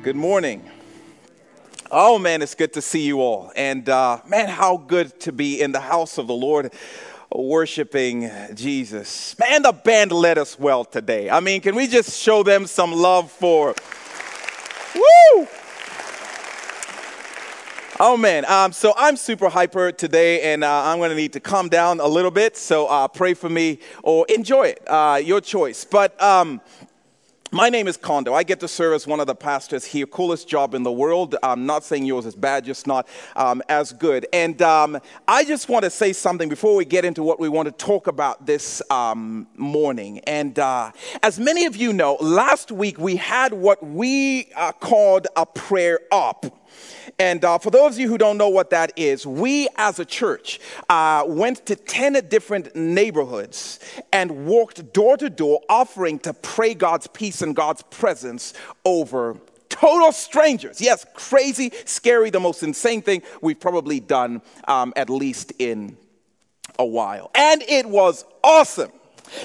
Good morning. Oh man, it's good to see you all. And uh, man, how good to be in the house of the Lord worshiping Jesus. Man, the band led us well today. I mean, can we just show them some love for. Woo! Oh man, um, so I'm super hyper today, and uh, I'm to need to calm down a little bit. So uh, pray for me or enjoy it, uh, your choice. But um, my name is Kondo. I get to serve as one of the pastors here. Coolest job in the world. I'm not saying yours is bad, just not um, as good. And um, I just want to say something before we get into what we want to talk about this um, morning. And uh, as many of you know, last week we had what we uh, called a prayer up. And uh, for those of you who don't know what that is, we as a church uh, went to 10 different neighborhoods and walked door to door offering to pray God's peace and God's presence over total strangers. Yes, crazy, scary, the most insane thing we've probably done, um, at least in a while. And it was awesome.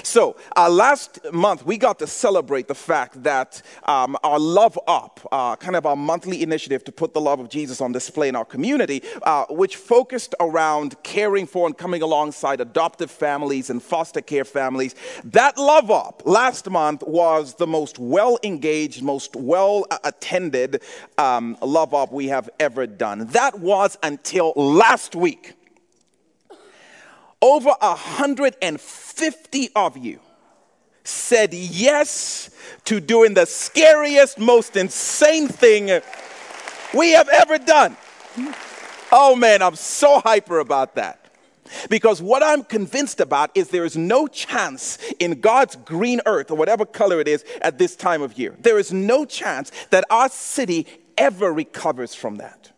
So, uh, last month we got to celebrate the fact that um, our Love Up, uh, kind of our monthly initiative to put the love of Jesus on display in our community, uh, which focused around caring for and coming alongside adoptive families and foster care families. That Love Up last month was the most well engaged, most well attended um, Love Up we have ever done. That was until last week over 150 of you said yes to doing the scariest, most insane thing we have ever done. Oh man, I'm so hyper about that. Because what I'm convinced about is there is no chance in God's green earth, or whatever color it is at this time of year, there is no chance that our city ever recovers from that.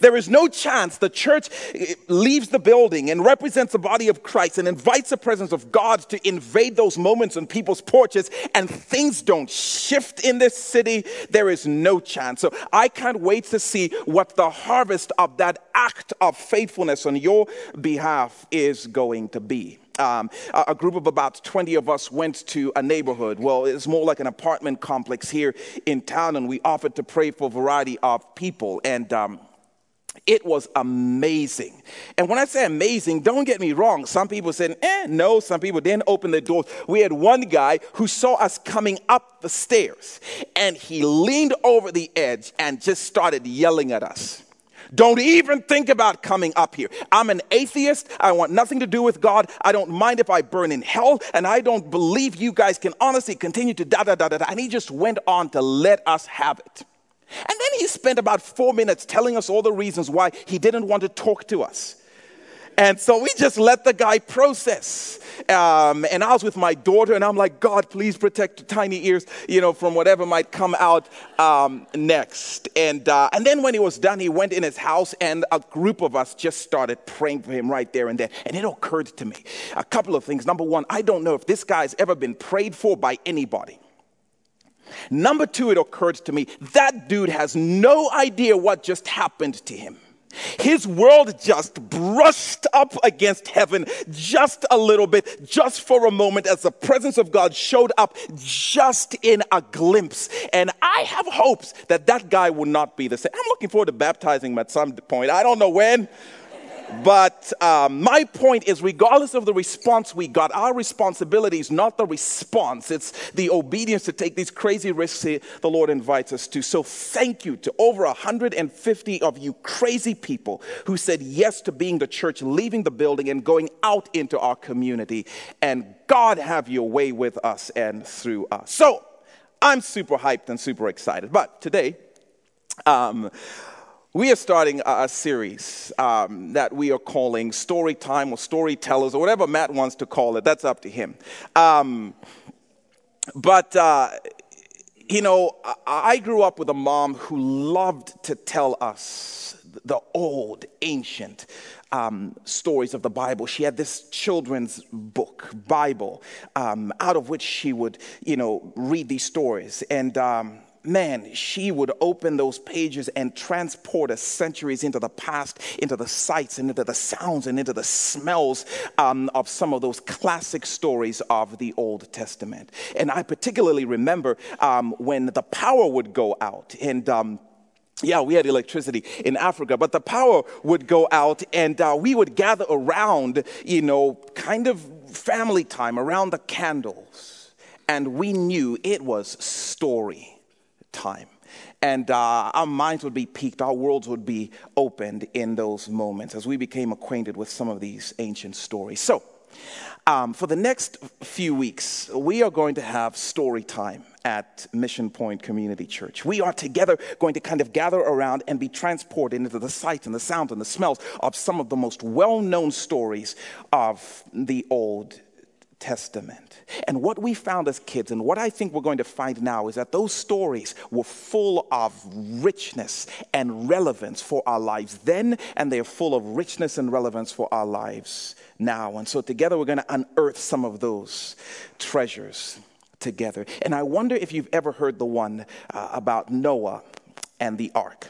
There is no chance the church eh, leaves the building and represents the body of Christ and invites the presence of God to invade those moments on people's porches and things don't shift in this city. There is no chance. So I can't wait to see what the harvest of that act of faithfulness on your behalf is going to be. Um, a, group of about 20 of us went to a neighborhood. Well, it's more like an apartment complex here in town, and we offered to pray for a variety of people. And um, it was amazing. And when I say amazing, don't get me wrong. Some people said, eh, no. Some people didn't open the doors. We had one guy who saw us coming up the stairs and he leaned over the edge and just started yelling at us. Don't even think about coming up here. I'm an atheist. I want nothing to do with God. I don't mind if I burn in hell. And I don't believe you guys can honestly continue to da da da da. da. And he just went on to let us have it. And then he spent about four minutes telling us all the reasons why he didn't want to talk to us. And so we just let the guy process. Um, and I was with my daughter, and I'm like, God, please protect tiny ears, you know, from whatever might come out um, next. And, uh, and then when he was done, he went in his house, and a group of us just started praying for him right there and there. And it occurred to me a couple of things. Number one, I don't know if this guy's ever been prayed for by anybody. Number two, it occurred to me that dude has no idea what just happened to him. His world just brushed up against heaven just a little bit, just for a moment, as the presence of God showed up just in a glimpse. And I have hopes that that guy will not be the same. I'm looking forward to baptizing him at some point. I don't know when, but um, my point is, regardless of the response we got, our responsibility is not the response, it's the obedience to take these crazy risks the Lord invites us to. So, thank you to over 150 of you crazy people who said yes to being the church, leaving the building, and going out into our community. And God have your way with us and through us. So, I'm super hyped and super excited. But today, um, we are starting a, series um, that we are calling Story Time or Storytellers or whatever Matt wants to call it. That's up to him. Um, but, uh, you know, I grew up with a mom who loved to tell us the old, ancient um, stories of the Bible. She had this children's book, Bible, um, out of which she would, you know, read these stories. And um, man, she would open those pages and transport us centuries into the past, into the sights and into the sounds and into the smells um, of some of those classic stories of the Old Testament. And I particularly remember um, when the power would go out and um, yeah, we had electricity in Africa, but the power would go out and uh, we would gather around, you know, kind of family time around the candles. And we knew it was story time. And uh, our minds would be piqued, our worlds would be opened in those moments as we became acquainted with some of these ancient stories. So, um, for the next few weeks, we are going to have story time at Mission Point Community Church. We are together going to kind of gather around and be transported into the sights and the sounds and the smells of some of the most well known stories of the Old Testament. And what we found as kids, and what I think we're going to find now, is that those stories were full of richness and relevance for our lives then, and they're full of richness and relevance for our lives now. And so together we're going to unearth some of those treasures together. And I wonder if you've ever heard the one uh, about Noah and the ark.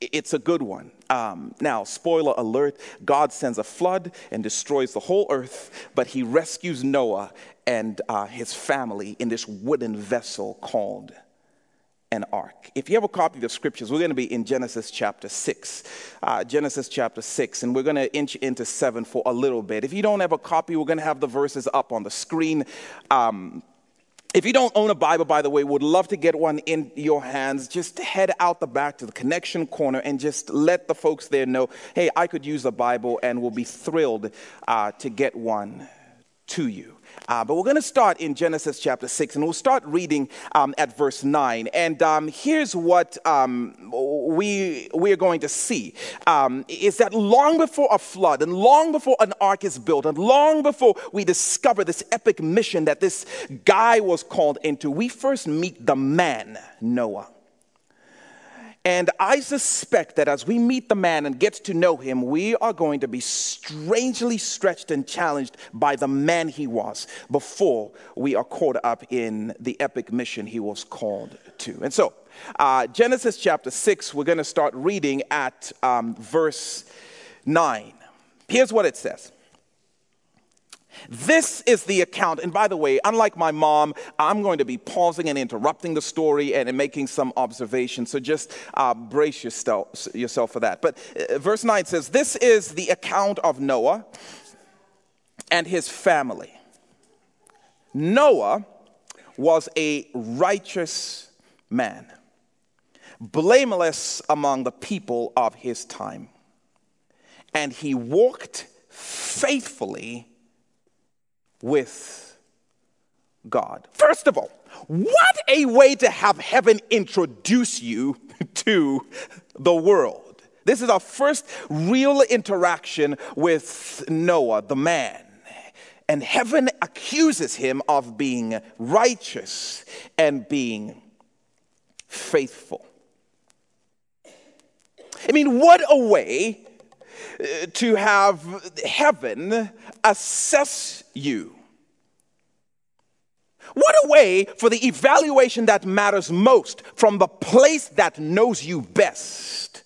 It's a good one. Um, now, spoiler alert God sends a flood and destroys the whole earth, but he rescues Noah and uh, his family in this wooden vessel called an ark. If you have a copy of the scriptures, we're going to be in Genesis chapter 6. Uh, Genesis chapter 6, and we're going to inch into 7 for a little bit. If you don't have a copy, we're going to have the verses up on the screen. Um, if you don't own a Bible, by the way, would love to get one in your hands. Just head out the back to the connection corner and just let the folks there know, hey, I could use a Bible and we'll be thrilled uh, to get one to you. Uh, but we're going to start in Genesis chapter 6, and we'll start reading um, at verse 9. And um, here's what um, we, we are going to see um, is that long before a flood, and long before an ark is built, and long before we discover this epic mission that this guy was called into, we first meet the man, Noah. And I suspect that as we meet the man and get to know him, we are going to be strangely stretched and challenged by the man he was before we are caught up in the epic mission he was called to. And so, uh, Genesis chapter 6, we're going to start reading at um, verse 9. Here's what it says. This is the account. And by the way, unlike my mom, I'm going to be pausing and interrupting the story and, making some observations. So just uh, brace yourself, for that. But uh, verse 9 says, This is the account of Noah and his family. Noah was a righteous man, blameless among the people of his time. And he walked faithfully with God. First of all, what a way to have heaven introduce you to the world. This is our first real interaction with Noah, the man. And heaven accuses him of being righteous and being faithful. I mean, what a way to have heaven assess you. What a way for the evaluation that matters most from the place that knows you best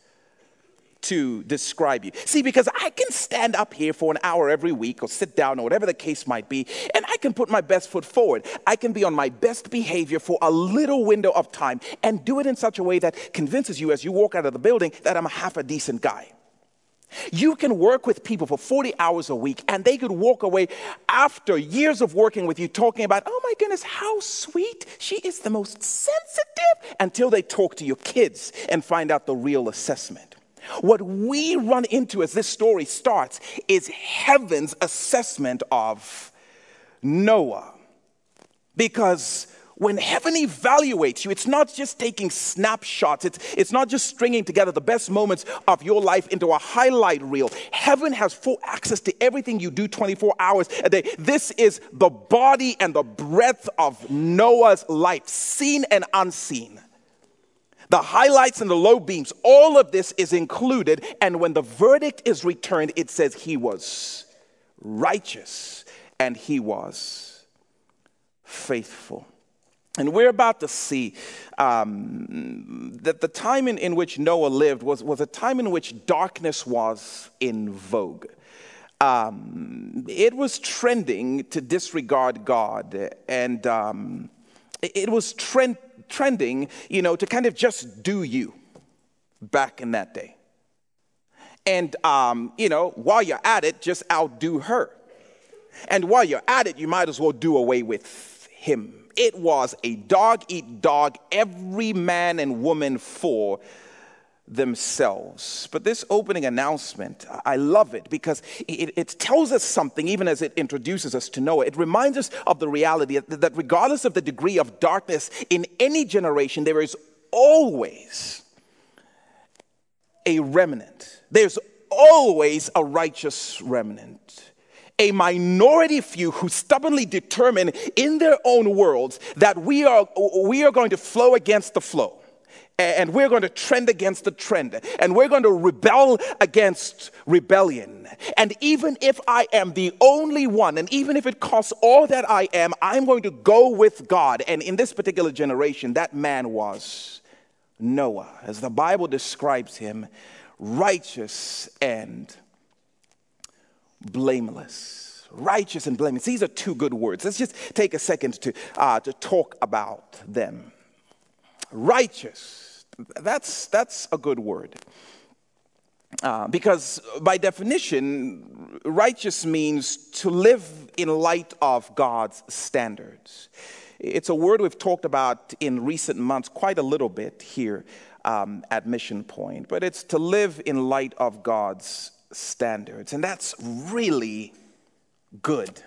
to describe you. See, because I can stand up here for an hour every week or sit down or whatever the case might be, and I can put my best foot forward. I can be on my best behavior for a little window of time and do it in such a way that convinces you as you walk out of the building that I'm a half a decent guy. You can work with people for 40 hours a week and they could walk away after years of working with you talking about, oh my goodness, how sweet. She is the most sensitive until they talk to your kids and find out the real assessment. What we run into as this story starts is heaven's assessment of Noah. Because when heaven evaluates you, it's not just taking snapshots, it's, it's not just stringing together the best moments of your life into a highlight reel. Heaven has full access to everything you do 24 hours a day. This is the body and the breadth of Noah's life, seen and unseen. The highlights and the low beams, all of this is included. And when the verdict is returned, it says he was righteous and he was faithful. And we're about to see um, that the time in, in which Noah lived was, was a time in which darkness was in vogue. Um, it was trending to disregard God, and um, it, was trend, trending, you know, to kind of just do you back in that day. And, um, you know, while you're at it, just outdo her. And while you're at it, you might as well do away with him. It was a dog eat dog, every man and woman for themselves. But this opening announcement, I love it because it, it, tells us something, even as it introduces us to Noah. It reminds us of the reality that regardless of the degree of darkness in any generation, there is always a remnant. There's always a righteous remnant a minority few who stubbornly determine in their own worlds that we are, we are going to flow against the flow. And we're going to trend against the trend. And we're going to rebel against rebellion. And even if I am the only one, and even if it costs all that I am, I'm going to go with God. And in this particular generation, that man was Noah, as the Bible describes him, righteous and blameless. Righteous and blameless. These are two good words. Let's just take a second to, uh, to talk about them. Righteous. That's, that's a good word. Uh, because by definition, righteous means to live in light of God's standards. It's a word we've talked about in recent months quite a little bit here um, at Mission Point, but it's to live in light of God's standards. And that's really good.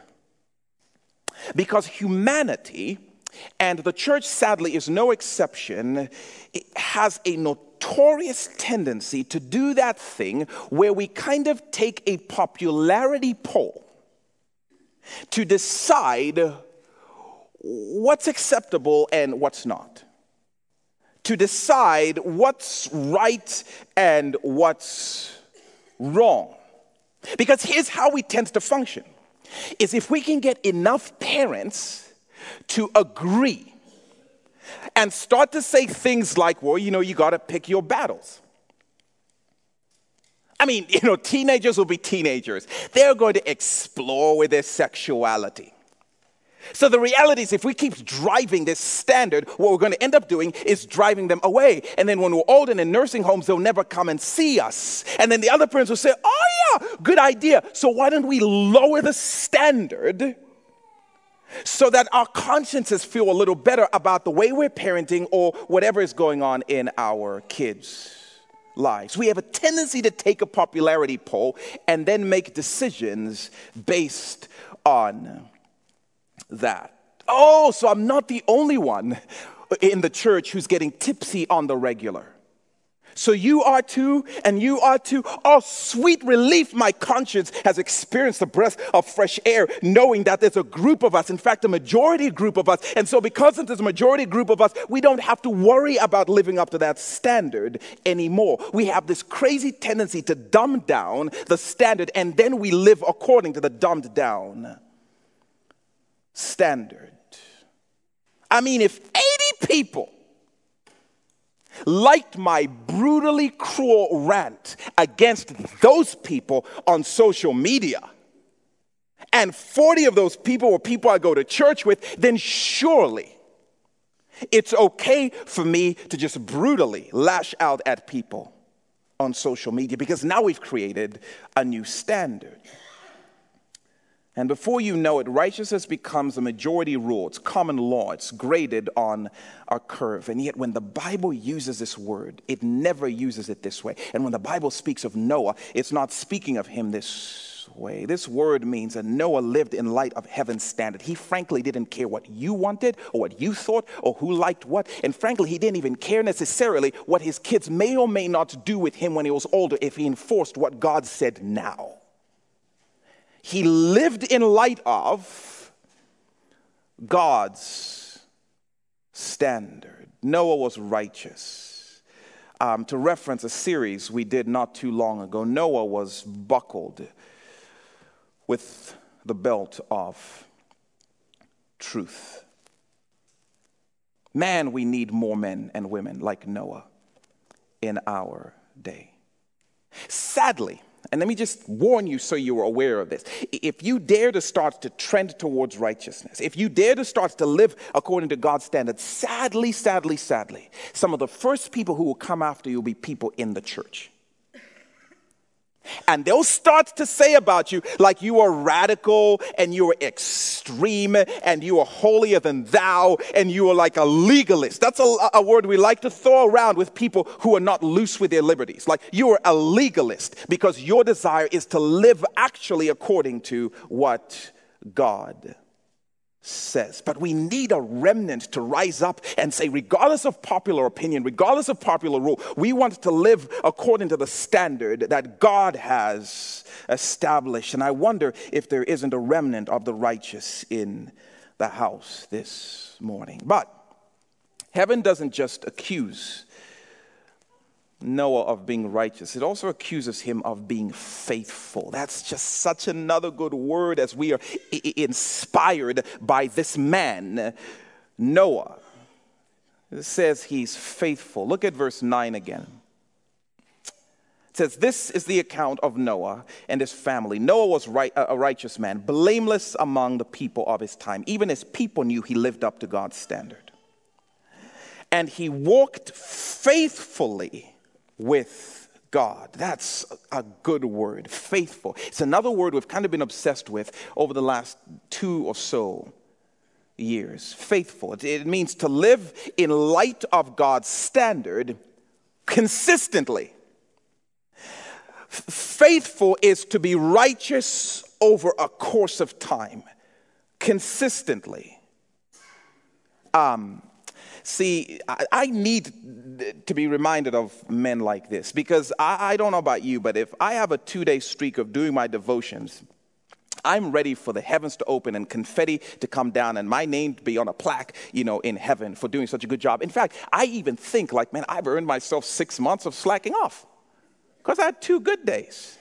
Because humanity, and the church sadly is no exception, has a notorious tendency to do that thing where we kind of take a popularity poll to decide what's acceptable and what's not. To decide what's right and what's wrong. Because here's how we tend to function is if we can get enough parents to agree and start to say things like, well, you know, you got to pick your battles. I mean, you know, teenagers will be teenagers. They're going to explore with their sexuality. So the reality is, if we keep driving this standard, what we're going to end up doing is driving them away. And then when we're old and in nursing homes, they'll never come and see us. And then the other parents will say, Oh, yeah, good idea. So why don't we lower the standard? So that our consciences feel a little better about the way we're parenting or whatever is going on in our kids' lives. We have a tendency to take a popularity poll and then make decisions based on that. Oh, so I'm not the only one in the church who's getting tipsy on the regular. So you are too, and you are too. Oh, sweet relief, my conscience has experienced the breath of fresh air, knowing that there's a group of us, in fact, a majority group of us. And so, because there's a majority group of us, we don't have to worry about living up to that standard anymore. We have this crazy tendency to dumb down the standard, and then we live according to the dumbed down standard. I mean, if 80 people liked my brutally cruel rant against those people on social media, and 40 of those people were people I go to church with, then surely it's okay for me to just brutally lash out at people on social media because now we've created a new standard. And before you know it, righteousness becomes a majority rule. It's common law. It's graded on a curve. And yet, when the Bible uses this word, it never uses it this way. And when the Bible speaks of Noah, it's not speaking of him this way. This word means that Noah lived in light of heaven's standard. He frankly didn't care what you wanted or what you thought or who liked what. And frankly, he didn't even care necessarily what his kids may or may not do with him when he was older if he enforced what God said now he lived in light of God's standard. Noah was righteous. Um, to reference a series we did not too long ago, Noah was buckled with the belt of truth. Man, we need more men and women like Noah in our day. Sadly, and let me just warn you so you're aware of this. If you dare to start to trend towards righteousness, if you dare to start to live according to God's standards, sadly, sadly, sadly, some of the first people who will come after you will be people in the church. And they'll start to say about you like you are radical and you are extreme and you are holier than thou and you are like a legalist. That's a, a, word we like to throw around with people who are not loose with their liberties. Like you are a legalist because your desire is to live actually according to what God says. But we need a remnant to rise up and say, regardless of popular opinion, regardless of popular rule, we want to live according to the standard that God has established. And I wonder if there isn't a remnant of the righteous in the house this morning. But heaven doesn't just accuse Noah of being righteous. It also accuses him of being faithful. That's just such another good word as we are inspired by this man, Noah. It says he's faithful. Look at verse 9 again. It says, This is the account of Noah and his family. Noah was right, a righteous man, blameless among the people of his time. Even his people knew he lived up to God's standard. And he walked faithfully with God. That's a good word, faithful. It's another word we've kind of been obsessed with over the last two or so years. Faithful. It means to live in light of God's standard consistently. Faithful is to be righteous over a course of time, consistently. Um, See, I, I need to be reminded of men like this because I, I don't know about you, but if I have a two day streak of doing my devotions, I'm ready for the heavens to open and confetti to come down and my name to be on a plaque, you know, in heaven for doing such a good job. In fact, I even think like, man, I've earned myself six months of slacking off because I had two good days.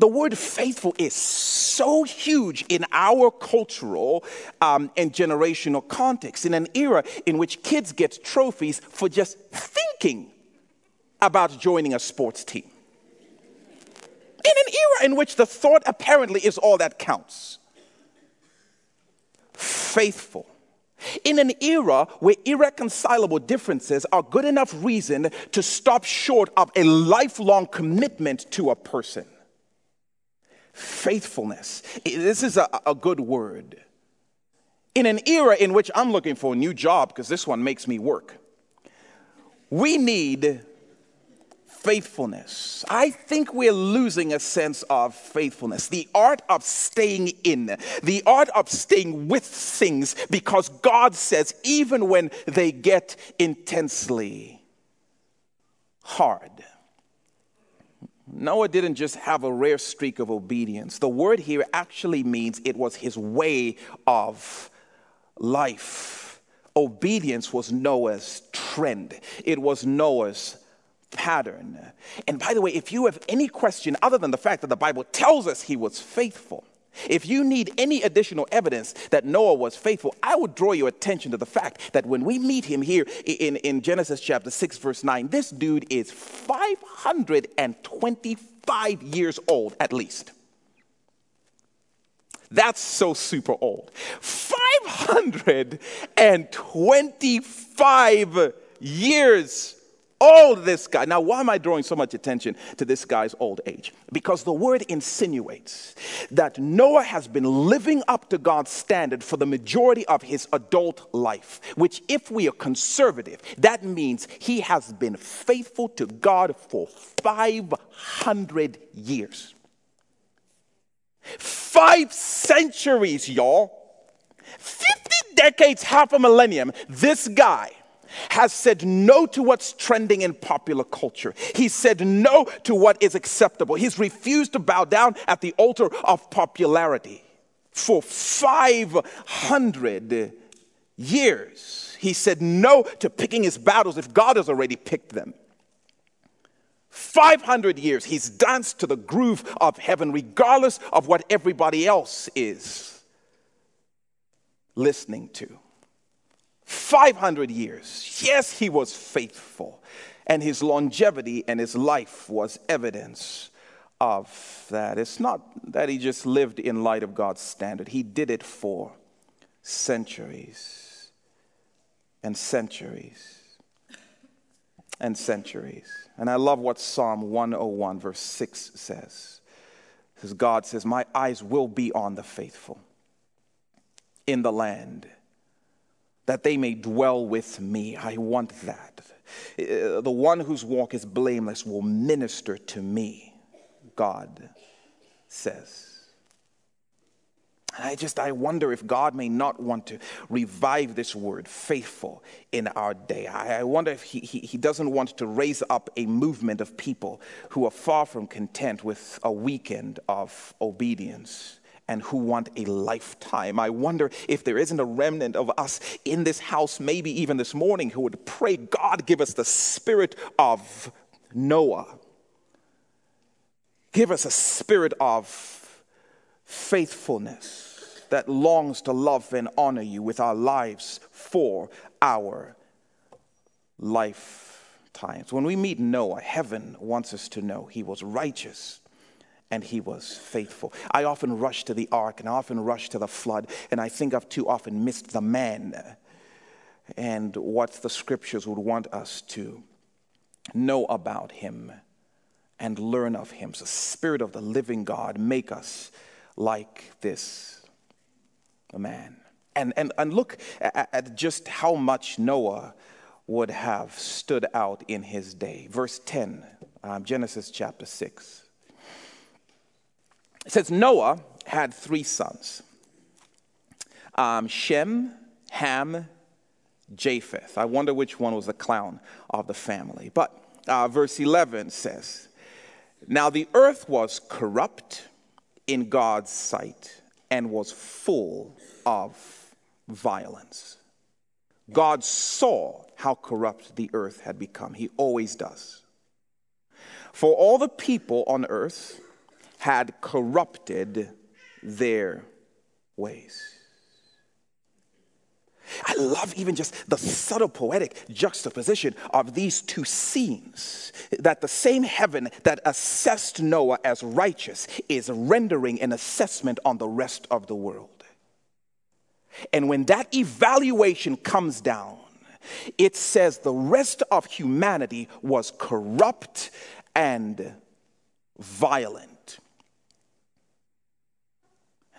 The word faithful is so huge in our cultural um, and generational context, in an era in which kids get trophies for just thinking about joining a sports team. In an era in which the thought apparently is all that counts. Faithful. In an era where irreconcilable differences are good enough reason to stop short of a lifelong commitment to a person faithfulness. This is a, a good word. In an era in which I'm looking for a new job because this one makes me work, we need faithfulness. I think we're losing a sense of faithfulness. The art of staying in, the art of staying with things because God says, even when they get intensely hard. Noah didn't just have a rare streak of obedience. The word here actually means it was his way of life. Obedience was Noah's trend, it was Noah's pattern. And by the way, if you have any question other than the fact that the Bible tells us he was faithful, if you need any additional evidence that Noah was faithful, I would draw your attention to the fact that when we meet him here in, in Genesis chapter 6, verse 9, this dude is 525 years old at least. That's so super old. 525 years old this guy. Now, why am I drawing so much attention to this guy's old age? Because the word insinuates that Noah has been living up to God's standard for the majority of his adult life, which, if we are conservative, that means he has been faithful to God for 500 years. Five centuries, y'all. 50 decades, half a millennium. This guy has said no to what's trending in popular culture. He said no to what is acceptable. He's refused to bow down at the altar of popularity. For 500 years, he said no to picking his battles if God has already picked them. 500 years, he's danced to the groove of heaven, regardless of what everybody else is listening to. 500 years. Yes, he was faithful, and his longevity and his life was evidence of that. It's not that he just lived in light of God's standard, he did it for centuries and centuries and centuries. And I love what Psalm 101, verse 6 says. Because God says, My eyes will be on the faithful in the land, that they may dwell with me. I want that. Uh, the one whose walk is blameless will minister to me, God says. I just, I wonder if God may not want to revive this word, faithful, in our day. I, I wonder if he, he, he doesn't want to raise up a movement of people who are far from content with a weekend of obedience and who want a lifetime. I wonder if there isn't a remnant of us in this house, maybe even this morning, who would pray, God, give us the spirit of Noah. Give us a spirit of faithfulness that longs to love and honor you with our lives for our lifetimes. When we meet Noah, heaven wants us to know he was righteous and he was faithful. I often rush to the ark and I often rush to the flood, and I think I've too often missed the man and what the scriptures would want us to know about him and learn of him. So, Spirit of the living God, make us like this man. And, and, and look at, just how much Noah would have stood out in his day. Verse 10, um, Genesis chapter 6. It says, Noah had three sons um, Shem, Ham, Japheth. I wonder which one was the clown of the family. But uh, verse 11 says, Now the earth was corrupt in God's sight and was full of violence. God saw how corrupt the earth had become. He always does. For all the people on earth had corrupted their ways. I love even just the subtle poetic juxtaposition of these two scenes. That the same heaven that assessed Noah as righteous is rendering an assessment on the rest of the world. And when that evaluation comes down, it says the rest of humanity was corrupt and violent.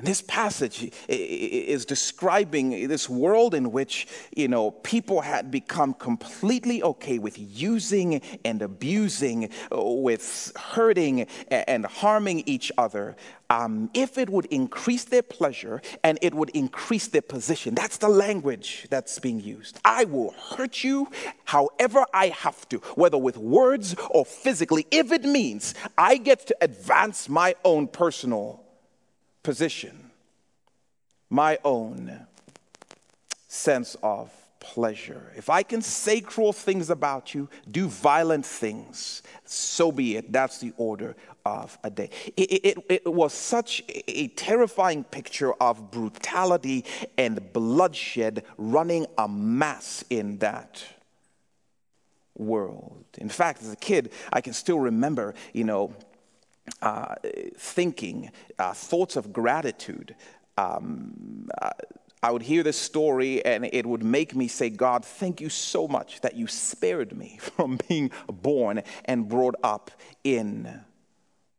And this passage is describing this world in which, you know, people had become completely okay with using and abusing, with hurting and harming each other, um, if it would increase their pleasure and it would increase their position. That's the language that's being used. I will hurt you however I have to, whether with words or physically, if it means I get to advance my own personal position, my own sense of pleasure. If I can say cruel things about you, do violent things, so be it. That's the order of a day. It, it, it, was such a terrifying picture of brutality and bloodshed running a mass in that world. In fact, as a kid, I can still remember, you know, uh, thinking, uh, thoughts of gratitude. Um, uh, I would hear this story and it would make me say, God, thank you so much that you spared me from being born and brought up in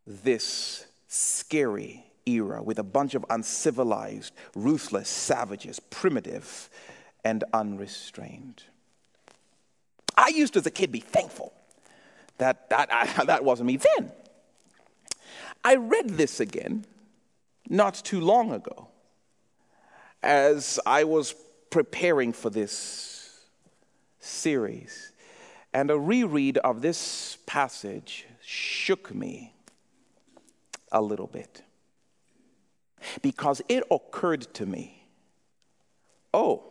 this scary era with a bunch of uncivilized, ruthless savages, primitive and unrestrained. I used to, as a kid, be thankful that that, I, that wasn't me then. I read this again not too long ago as I was preparing for this series. And a reread of this passage shook me a little bit because it occurred to me oh,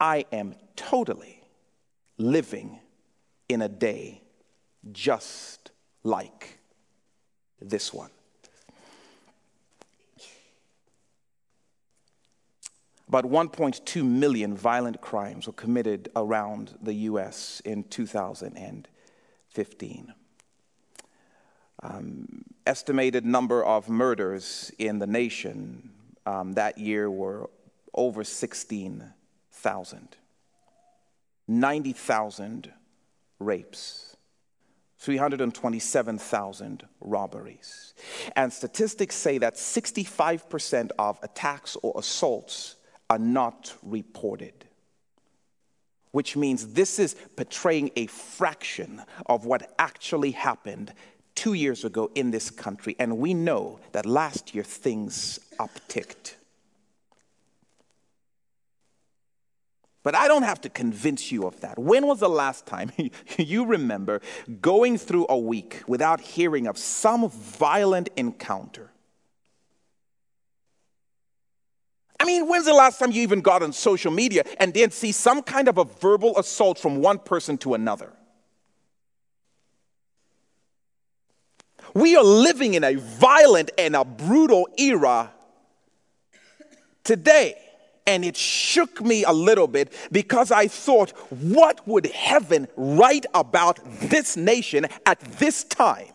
I am totally living in a day just like this one. About 1.2 million violent crimes were committed around the US in 2015. Um, estimated number of murders in the nation um, that year were over 16,000. 90,000 rapes, 327,000 robberies. And statistics say that 65% of attacks or assaults are not reported. Which means this is portraying a fraction of what actually happened two years ago in this country. And we know that last year things upticked. But I don't have to convince you of that. When was the last time you remember going through a week without hearing of some violent encounter? I mean, when's the last time you even got on social media and didn't see some kind of a verbal assault from one person to another? We are living in a violent and a brutal era today. And it shook me a little bit because I thought, what would heaven write about this nation at this time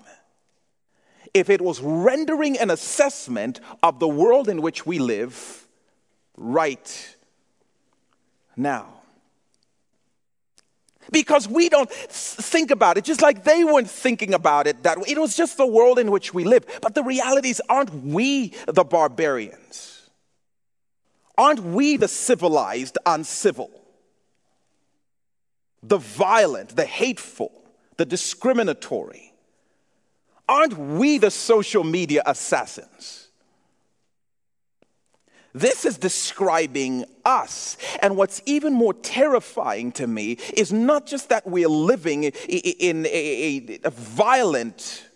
if it was rendering an assessment of the world in which we live right now? Because we don't think about it, just like they weren't thinking about it that way. It was just the world in which we live. But the realities aren't we the barbarians? Aren't we the civilized uncivil? The violent, the hateful, the discriminatory? Aren't we the social media assassins? This is describing us. And what's even more terrifying to me is not just that we're living in a, violent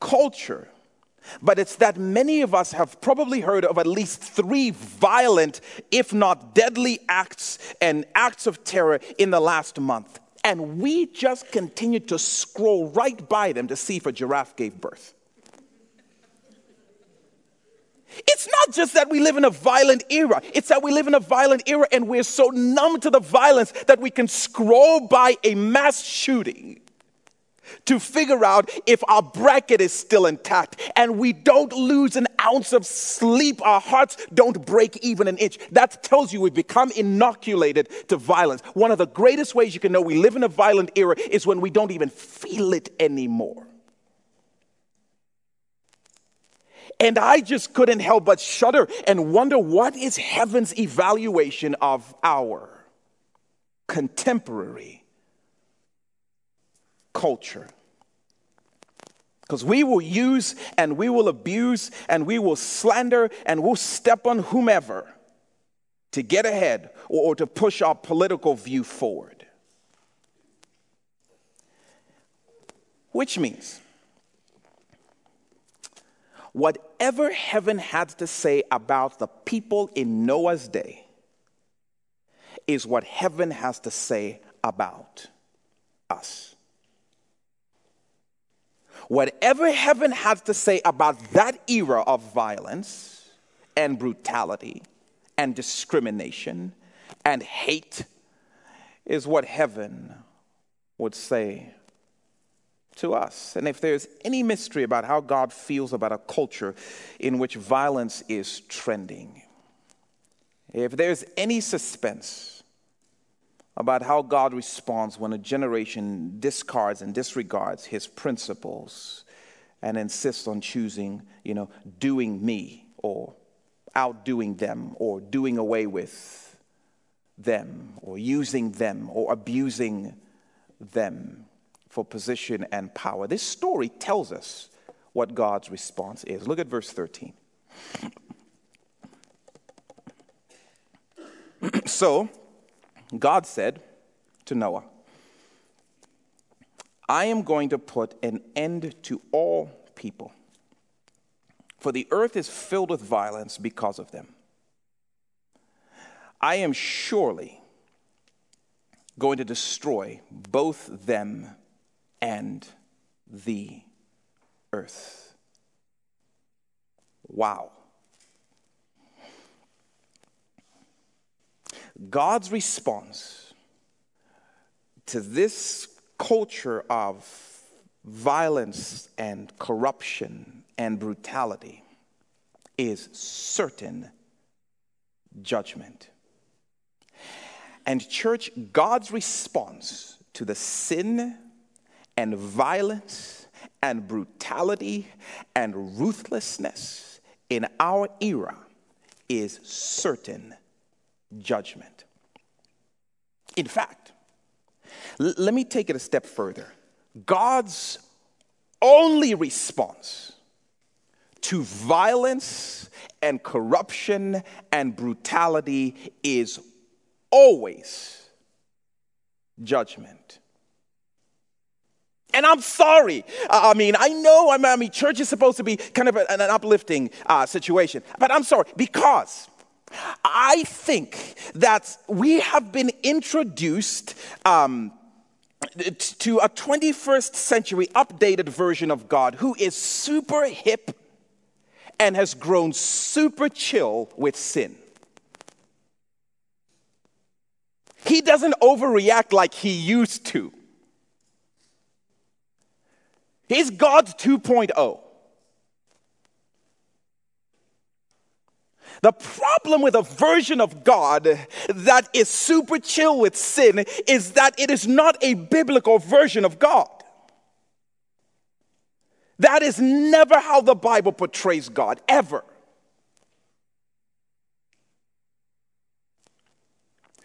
culture, but it's that many of us have probably heard of at least three violent, if not deadly acts and acts of terror in the last month. And we just continue to scroll right by them to see if a giraffe gave birth. It's not just that we live in a violent era, it's that we live in a violent era and we're so numb to the violence that we can scroll by a mass shooting to figure out if our bracket is still intact and we don't lose an ounce of sleep. Our hearts don't break even an inch. That tells you we've become inoculated to violence. One of the greatest ways you can know we live in a violent era is when we don't even feel it anymore. And I just couldn't help but shudder and wonder what is heaven's evaluation of our contemporary culture. Because we will use and we will abuse and we will slander and we'll step on whomever to get ahead or, or to push our political view forward. Which means, whatever heaven had to say about the people in Noah's day is what heaven has to say about us. Whatever heaven has to say about that era of violence and brutality and discrimination and hate is what heaven would say to us. And if there's any mystery about how God feels about a culture in which violence is trending, if there's any suspense, about how God responds when a generation discards and disregards his principles and insists on choosing, you know, doing me or outdoing them or doing away with them or using them or abusing them for position and power. This story tells us what God's response is. Look at verse 13. so, God said to Noah, I am going to put an end to all people, for the earth is filled with violence because of them. I am surely going to destroy both them and the earth. Wow. God's response to this culture of violence and corruption and brutality is certain judgment. And, church, God's response to the sin and violence and brutality and ruthlessness in our era is certain judgment. In fact, l- let me take it a step further. God's only response to violence and corruption and brutality is always judgment. And I'm sorry. I mean, I know, I mean, church is supposed to be kind of an, uplifting uh, situation, but I'm sorry because I think that we have been introduced um, to a 21st century updated version of God who is super hip and has grown super chill with sin. He doesn't overreact like he used to. He's God's 2.0. The problem with a version of God that is super chill with sin is that it is not a biblical version of God. That is never how the Bible portrays God, ever.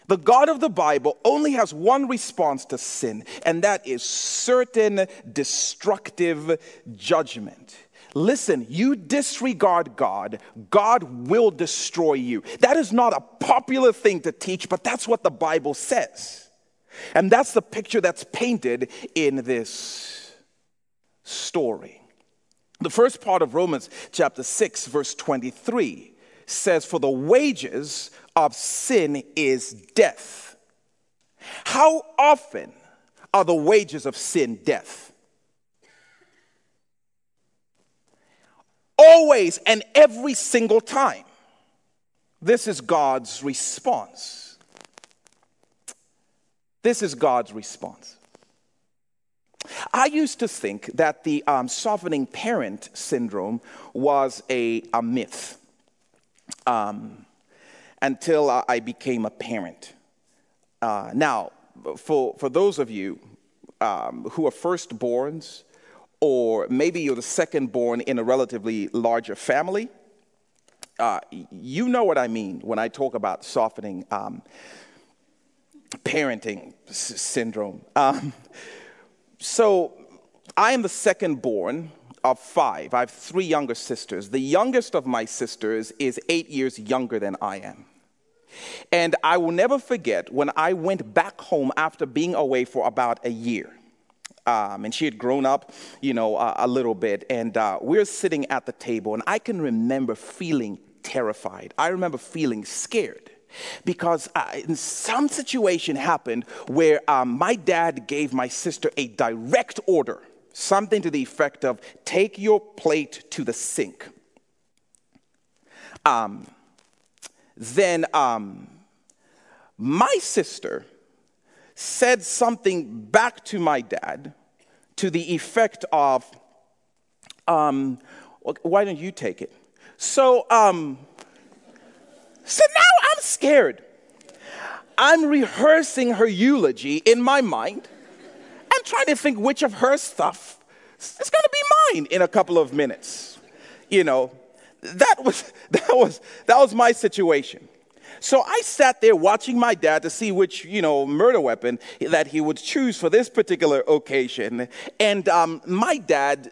The God of the Bible only has one response to sin, and that is certain destructive judgment. Listen, you disregard God, God will destroy you. That is not a popular thing to teach, but that's what the Bible says. And that's the picture that's painted in this story. The first part of Romans chapter 6, verse 23 says, For the wages of sin is death. How often are the wages of sin death? Always and every single time. This is God's response. This is God's response. I used to think that the um, softening parent syndrome was a, a myth um, until I became a parent. Uh, now, for, for those of you um, who are firstborns, or maybe you're the second born in a relatively larger family, uh, you know what I mean when I talk about softening um, parenting s- syndrome. Um, so, I am the second born of five. I have three younger sisters. The youngest of my sisters is eight years younger than I am. And I will never forget when I went back home after being away for about a year. Um, and she had grown up, you know, a little bit. And uh, we're sitting at the table, and I can remember feeling terrified. I remember feeling scared because uh, some situation happened where um, my dad gave my sister a direct order, something to the effect of take your plate to the sink. Um, then um, my sister said something back to my dad to the effect of, um, why don't you take it? So, um, so now I'm scared. I'm rehearsing her eulogy in my mind. I'm trying to think which of her stuff is going to be mine in a couple of minutes. You know, that was, that was, that was my situation. So I sat there watching my dad to see which, you know, murder weapon that he would choose for this particular occasion. And um, my dad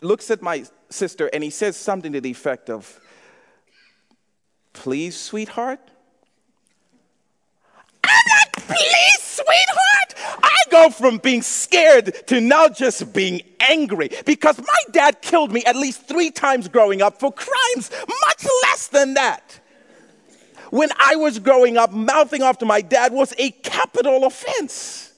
looks at my sister and he says something to the effect of, Please, sweetheart? Please, sweetheart? I go from being scared to now just being angry because my dad killed me at least three times growing up for crimes much less than that when I was growing up, mouthing off to my dad was a capital offense.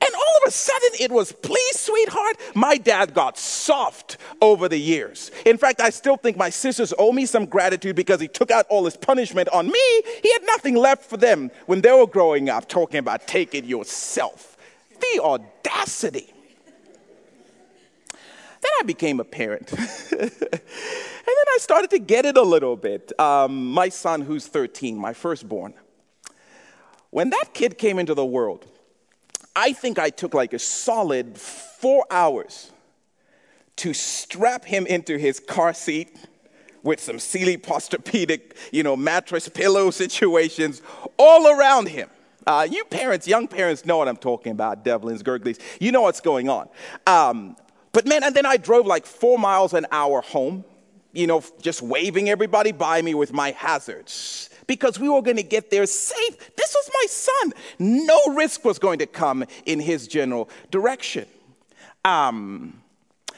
And all of a sudden it was, please, sweetheart. My dad got soft over the years. In fact, I still think my sisters owe me some gratitude because he took out all his punishment on me. He had nothing left for them when they were growing up, talking about take it yourself. The audacity. Then I became a parent. and then I started to get it a little bit. Um, my son, who's 13, my firstborn, when that kid came into the world, I think I took like a solid four hours to strap him into his car seat with some Sealy Posturepedic, you know, mattress pillow situations all around him. Uh, you parents, young parents, know what I'm talking about, Devlins, Gurglies. You know what's going on. Um, but man, and then I drove like four miles an hour home, you know, just waving everybody by me with my hazards because we were going to get there safe. This was my son. No risk was going to come in his general direction. Um,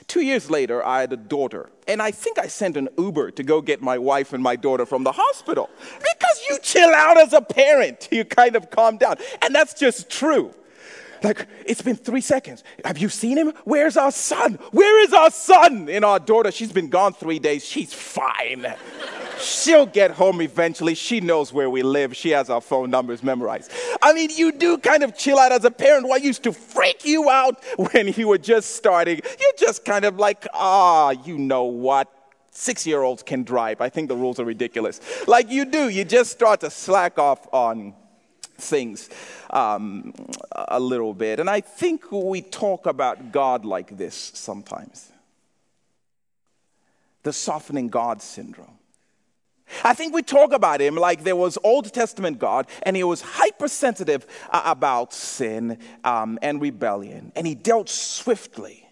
two years later, I had a daughter, and I think I sent an Uber to go get my wife and my daughter from the hospital because you chill out as a parent, you kind of calm down. And that's just true. Like, it's been three seconds. Have you seen him? Where's our son? Where is our son? And our daughter, she's been gone three days. She's fine. She'll get home eventually. She knows where we live. She has our phone numbers memorized. I mean, you do kind of chill out as a parent. What used to freak you out when you were just starting, you're just kind of like, ah, you know what? Six year olds can drive. I think the rules are ridiculous. Like you do, you just start to slack off on things um, a little bit. And I think we talk about God like this sometimes the softening God syndrome. I think we talk about him like there was Old Testament God, and he was hypersensitive uh, about sin um, and rebellion, and he dealt swiftly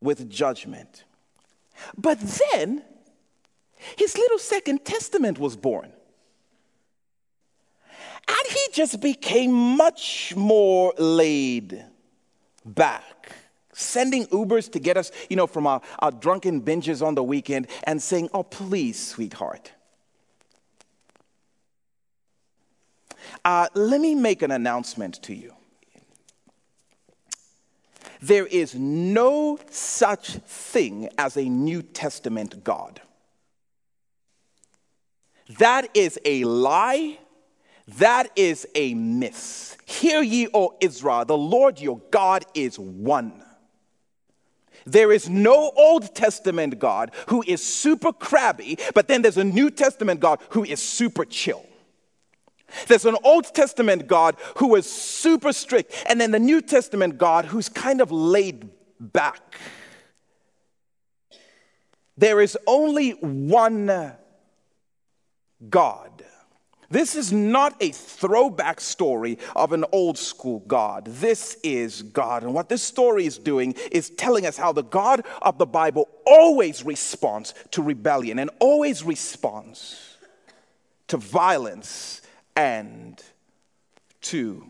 with judgment. But then his little second testament was born. And he just became much more laid back sending Ubers to get us, you know, from our, our, drunken binges on the weekend and saying, Oh, please, sweetheart, Uh, let me make an announcement to you. There is no such thing as a New Testament God. That is a lie. That is a myth. Hear ye, O Israel, the Lord your God is one. There is no Old Testament God who is super crabby, but then there's a New Testament God who is super chill. There's an Old Testament God who is super strict, and then the New Testament God who's kind of laid back. There is only one God. This is not a throwback story of an old school God. This is God. And what this story is doing is telling us how the God of the Bible always responds to rebellion and always responds to violence and to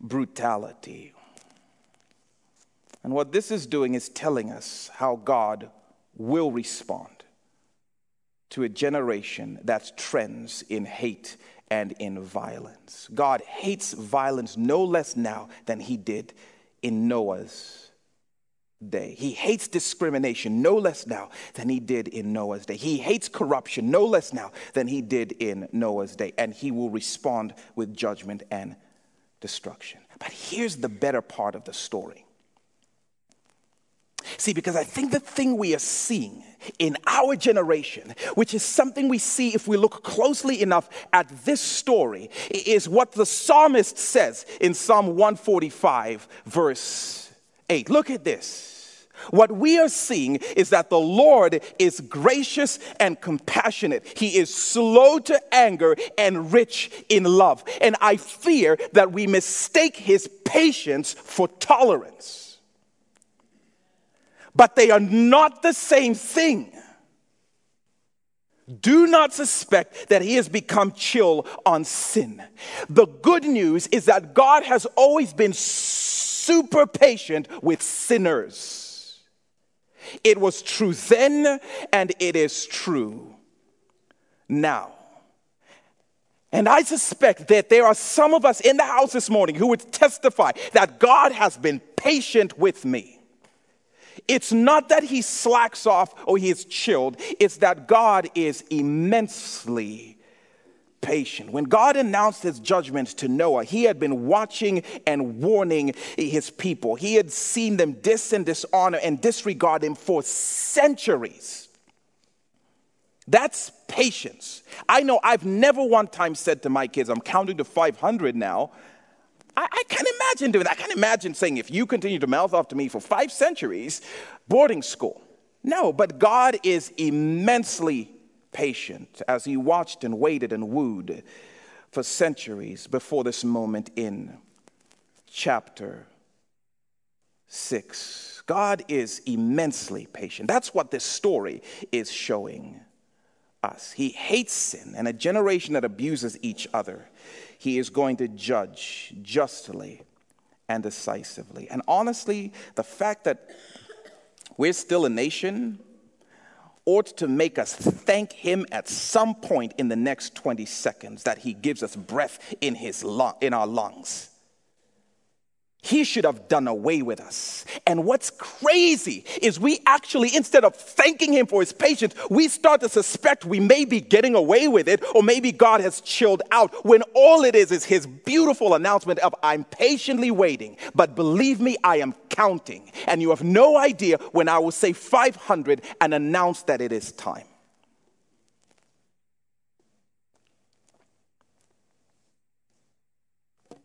brutality. And what this is doing is telling us how God will respond to a generation that trends in hate and in violence. God hates violence no less now than he did in Noah's day. He hates discrimination no less now than he did in Noah's day. He hates corruption no less now than he did in Noah's day. And he will respond with judgment and destruction. But here's the better part of the story. See, because I think the thing we are seeing in our generation, which is something we see if we look closely enough at this story, is what the psalmist says in Psalm 145, verse 8. Look at this. What we are seeing is that the Lord is gracious and compassionate. He is slow to anger and rich in love. And I fear that we mistake his patience for tolerance. But they are not the same thing. Do not suspect that he has become chill on sin. The good news is that God has always been super patient with sinners. It was true then, and it is true now. And I suspect that there are some of us in the house this morning who would testify that God has been patient with me. It's not that he slacks off or he is chilled, it's that God is immensely patient. When God announced his judgment to Noah, he had been watching and warning his people. He had seen them dis and dishonor and disregard him for centuries. That's patience. I know I've never one time said to my kids, I'm counting to 500 now. I, I can't imagine doing that. I can't imagine saying, if you continue to mouth off to me for five centuries, boarding school. No, but God is immensely patient as he watched and waited and wooed for centuries before this moment in chapter 6. God is immensely patient. That's what this story is showing us. He hates sin and a generation that abuses each other. He is going to judge justly and decisively. And honestly, the fact that we're still a nation ought to make us thank him at some point in the next 20 seconds that he gives us breath in, his lung, in our lungs. He should have done away with us. And what's crazy is we actually, instead of thanking him for his patience, we start to suspect we may be getting away with it, or maybe God has chilled out, when all it is is his beautiful announcement of, I'm patiently waiting, but believe me, I am counting. And you have no idea when I will say 500 and announce that it is time.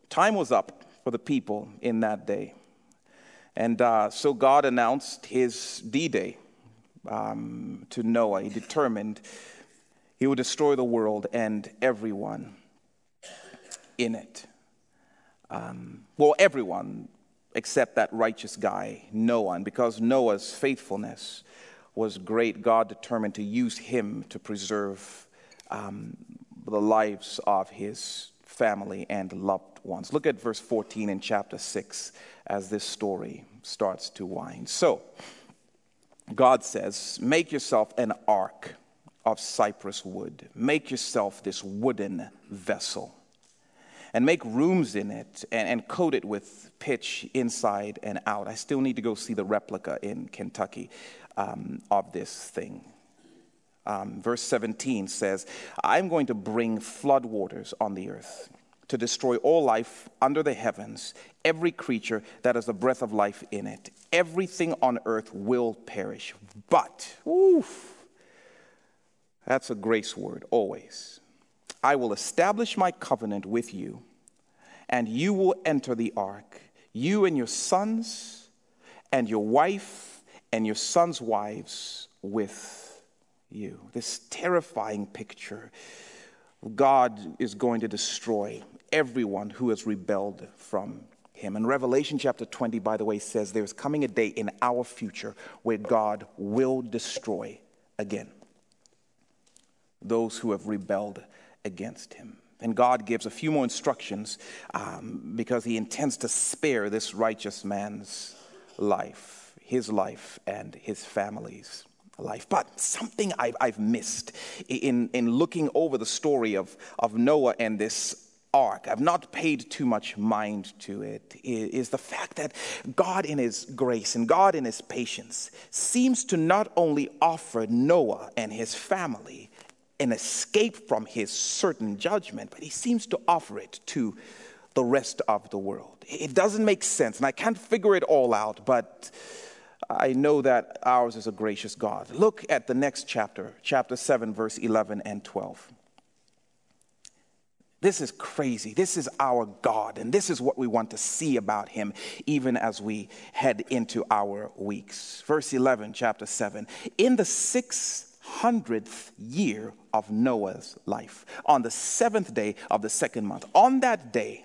Time was up for the people in that day. And uh, so God announced his D Day um, to Noah. He determined he would destroy the world and everyone in it. Um, well, everyone except that righteous guy, Noah. And because Noah's faithfulness was great, God determined to use him to preserve um, the lives of his family and loved ones. Look at verse 14 in chapter 6 as this story starts to wind. So, God says, Make yourself an ark of cypress wood, make yourself this wooden vessel. And make rooms in it and, and coat it with pitch inside and out. I still need to go see the replica in Kentucky um, of this thing. Um, verse 17 says, I'm going to bring floodwaters on the earth to destroy all life under the heavens, every creature that has the breath of life in it. Everything on earth will perish. But, oof, that's a grace word, always. I will establish my covenant with you, and you will enter the ark, you and your sons, and your wife, and your sons' wives with you. This terrifying picture. God is going to destroy everyone who has rebelled from him. And Revelation chapter 20, by the way, says there's coming a day in our future where God will destroy again those who have rebelled against him. And God gives a few more instructions um, because he intends to spare this righteous man's life, his life, and his family's life. But something I've, I've missed in, in looking over the story of, of Noah and this ark, I've not paid too much mind to it, is the fact that God, in His grace and God, in His patience, seems to not only offer Noah and his family an escape from His certain judgment, but He seems to offer it to the rest of the world. It doesn't make sense, and I can't figure it all out, but I know that ours is a gracious God. Look at the next chapter, chapter 7, verse 11 and 12. This is crazy. This is our God, and this is what we want to see about him even as we head into our weeks. Verse 11, chapter 7. In the 600th year of Noah's life, on the seventh day of the second month, on that day,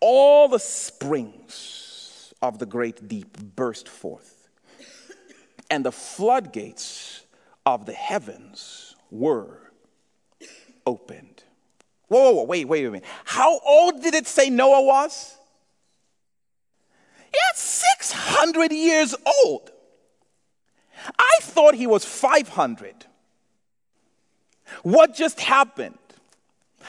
all the springs of the great deep burst forth, and the floodgates of the heavens were opened. Whoa, whoa, whoa, wait, wait a minute. How old did it say Noah was? He 600 years old. I thought he was 500. What just happened?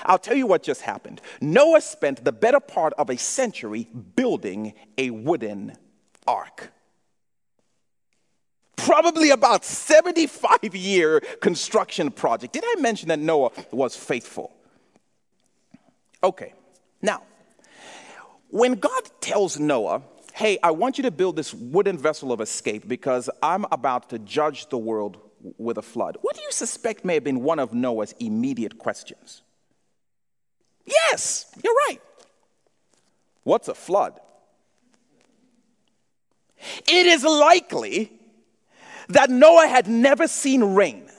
I'll tell you what just happened. Noah spent the better part of a century building a wooden ark. Probably about 75 year construction project. Did I mention that Noah was faithful? Okay, now, when God tells Noah, hey, I want you to build this wooden vessel of escape because I'm about to judge the world with a flood, what do you suspect may have been one of Noah's immediate questions? Yes, you're right. What's a flood? It is likely that Noah had never seen rain.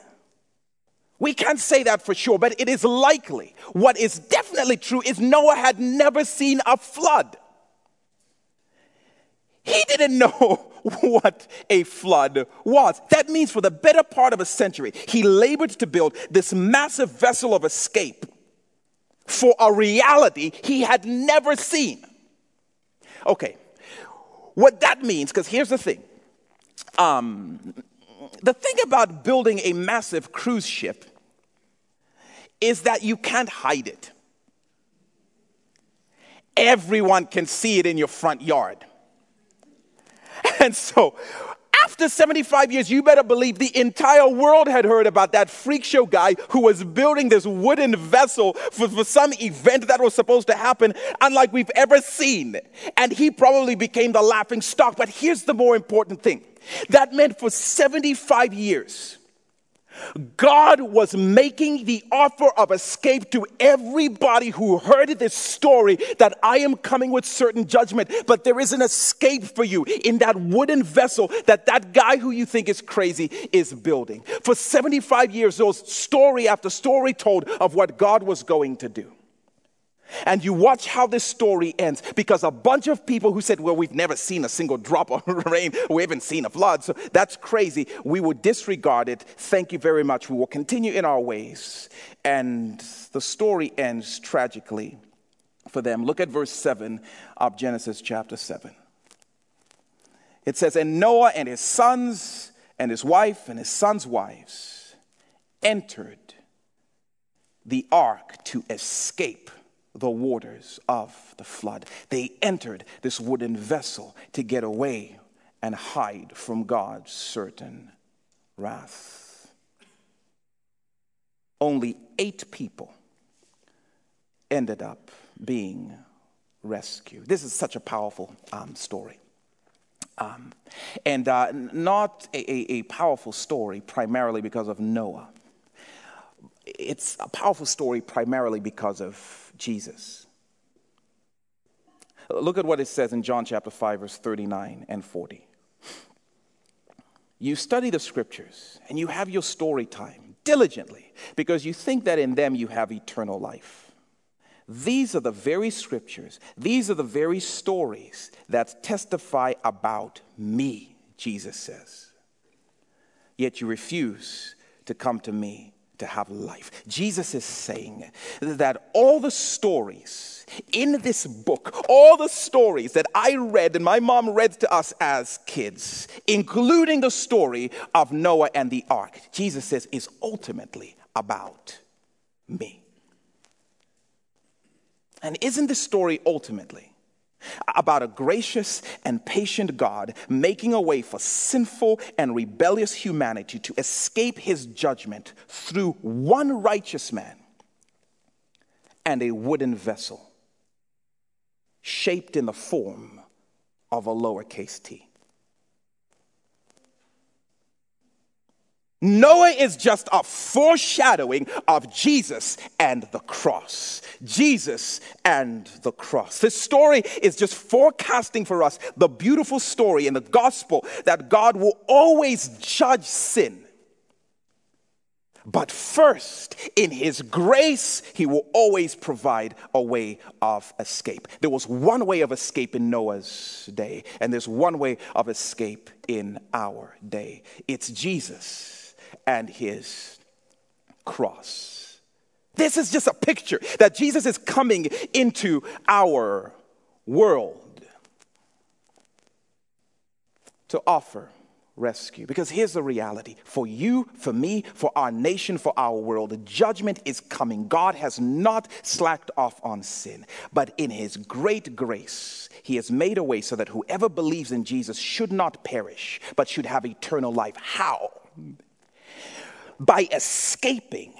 We can't say that for sure, but it is likely. What is definitely true is Noah had never seen a flood. He didn't know what a flood was. That means for the better part of a century, he labored to build this massive vessel of escape for a reality he had never seen. Okay, what that means, because here's the thing um, the thing about building a massive cruise ship is that you can't hide it. Everyone can see it in your front yard. And so, after 75 years, you better believe the entire world had heard about that freak show guy who was building this wooden vessel for, for some event that was supposed to happen, unlike we've ever seen. And he probably became the laughing stock. But here's the more important thing that meant for 75 years, God was making the offer of escape to everybody who heard this story that I am coming with certain judgment, but there is an escape for you in that wooden vessel that that guy who you think is crazy is building. For 75 years, was story after story told of what God was going to do. And you watch how this story ends because a bunch of people who said, Well, we've never seen a single drop of rain, we haven't seen a flood, so that's crazy. We will disregard it. Thank you very much. We will continue in our ways. And the story ends tragically for them. Look at verse 7 of Genesis chapter 7. It says, And Noah and his sons and his wife and his sons' wives entered the ark to escape the waters of the flood. They entered this wooden vessel to get away and hide from God's certain wrath. Only eight people ended up being rescued. This is such a powerful um, story. Um, and uh, not a, a, a powerful story primarily because of Noah. It's a powerful story primarily because of Jesus. Look at what it says in John chapter 5, verse 39 and 40. You study the scriptures and you have your story time diligently because you think that in them you have eternal life. These are the very scriptures, these are the very stories that testify about me, Jesus says. Yet you refuse to come to me to have life. Jesus is saying that all the stories in this book, all the stories that I read and my mom read to us as kids, including the story of Noah and the ark, Jesus says is ultimately about me. And isn't this story ultimately about a gracious and patient God making a way for sinful and rebellious humanity to escape his judgment through one righteous man and a wooden vessel shaped in the form of a lowercase t. Noah is just a foreshadowing of Jesus and the cross. Jesus and the cross. This story is just forecasting for us the beautiful story in the gospel that God will always judge sin. But first, in His grace, He will always provide a way of escape. There was one way of escape in Noah's day, and there's one way of escape in our day. It's Jesus and his cross. This is just a picture that Jesus is coming into our world to offer rescue. Because here's the reality for you, for me, for our nation, for our world, judgment is coming. God has not slacked off on sin, but in His great grace, He has made a way so that whoever believes in Jesus should not perish, but should have eternal life. How? By escaping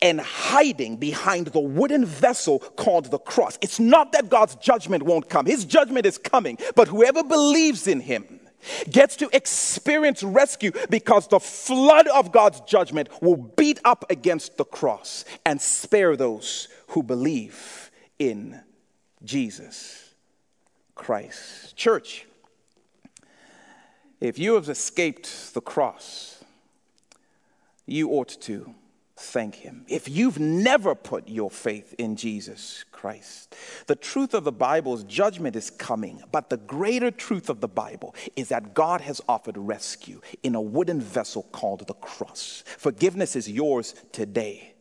and hiding behind the wooden vessel called the cross. It's not that God's judgment won't come, His judgment is coming, but whoever believes in Him gets to experience rescue because the flood of God's judgment will beat up against the cross and spare those who believe in Jesus Christ. Church, if you have escaped the cross, you ought to thank Him. If you've never put your faith in Jesus Christ, the truth of the Bible's judgment is coming, but the greater truth of the Bible is that God has offered rescue in a wooden vessel called the cross. Forgiveness is yours today.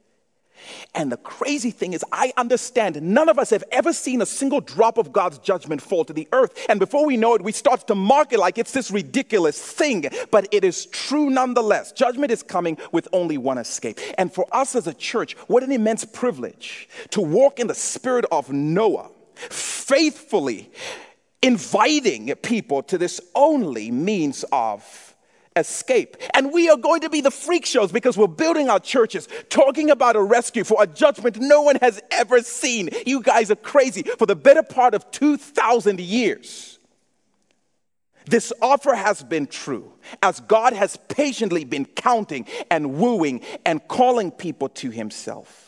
And the crazy thing is, I understand none of us have ever seen a single drop of God's judgment fall to the earth. And before we know it, we start to mark it like it's this ridiculous thing. But it is true nonetheless. Judgment is coming with only one escape. And for us as a church, what an immense privilege to walk in the spirit of Noah, faithfully inviting people to this only means of escape. And we are going to be the freak shows because we're building our churches, talking about a rescue for a judgment no one has ever seen. You guys are crazy. For the better part of 2,000 years, this offer has been true as God has patiently been counting and wooing and calling people to Himself.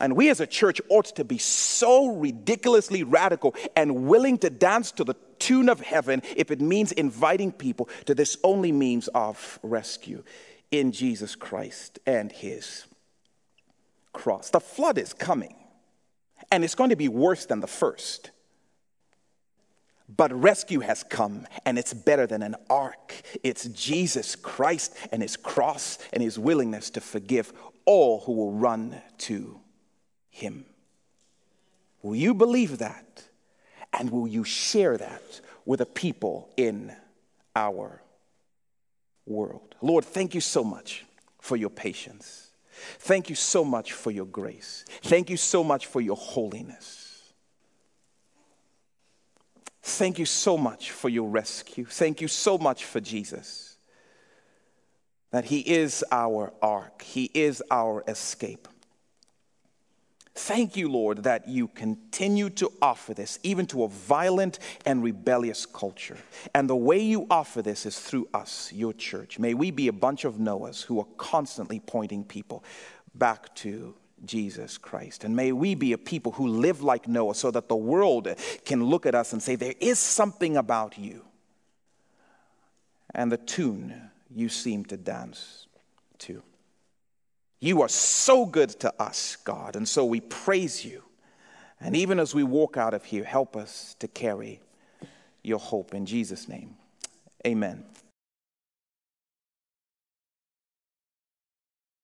And we as a church ought to be so ridiculously radical and willing to dance to the tune of heaven if it means inviting people to this only means of rescue in Jesus Christ and his cross. The flood is coming, and it's going to be worse than the first. But rescue has come, and it's better than an ark. It's Jesus Christ and his cross and his willingness to forgive all who will run to him. Will you believe that? And will you share that with the people in our world? Lord, thank you so much for your patience. Thank you so much for your grace. Thank you so much for your holiness. Thank you so much for your rescue. Thank you so much for Jesus. That He is our ark, He is our escape. Thank you, Lord, that you continue to offer this even to a violent and rebellious culture. And the way you offer this is through us, your church. May we be a bunch of Noahs who are constantly pointing people back to Jesus Christ. And may we be a people who live like Noah so that the world can look at us and say, There is something about you. And the tune you seem to dance to. You are so good to us, God, and so we praise you. And even as we walk out of here, help us to carry your hope in Jesus' name. Amen.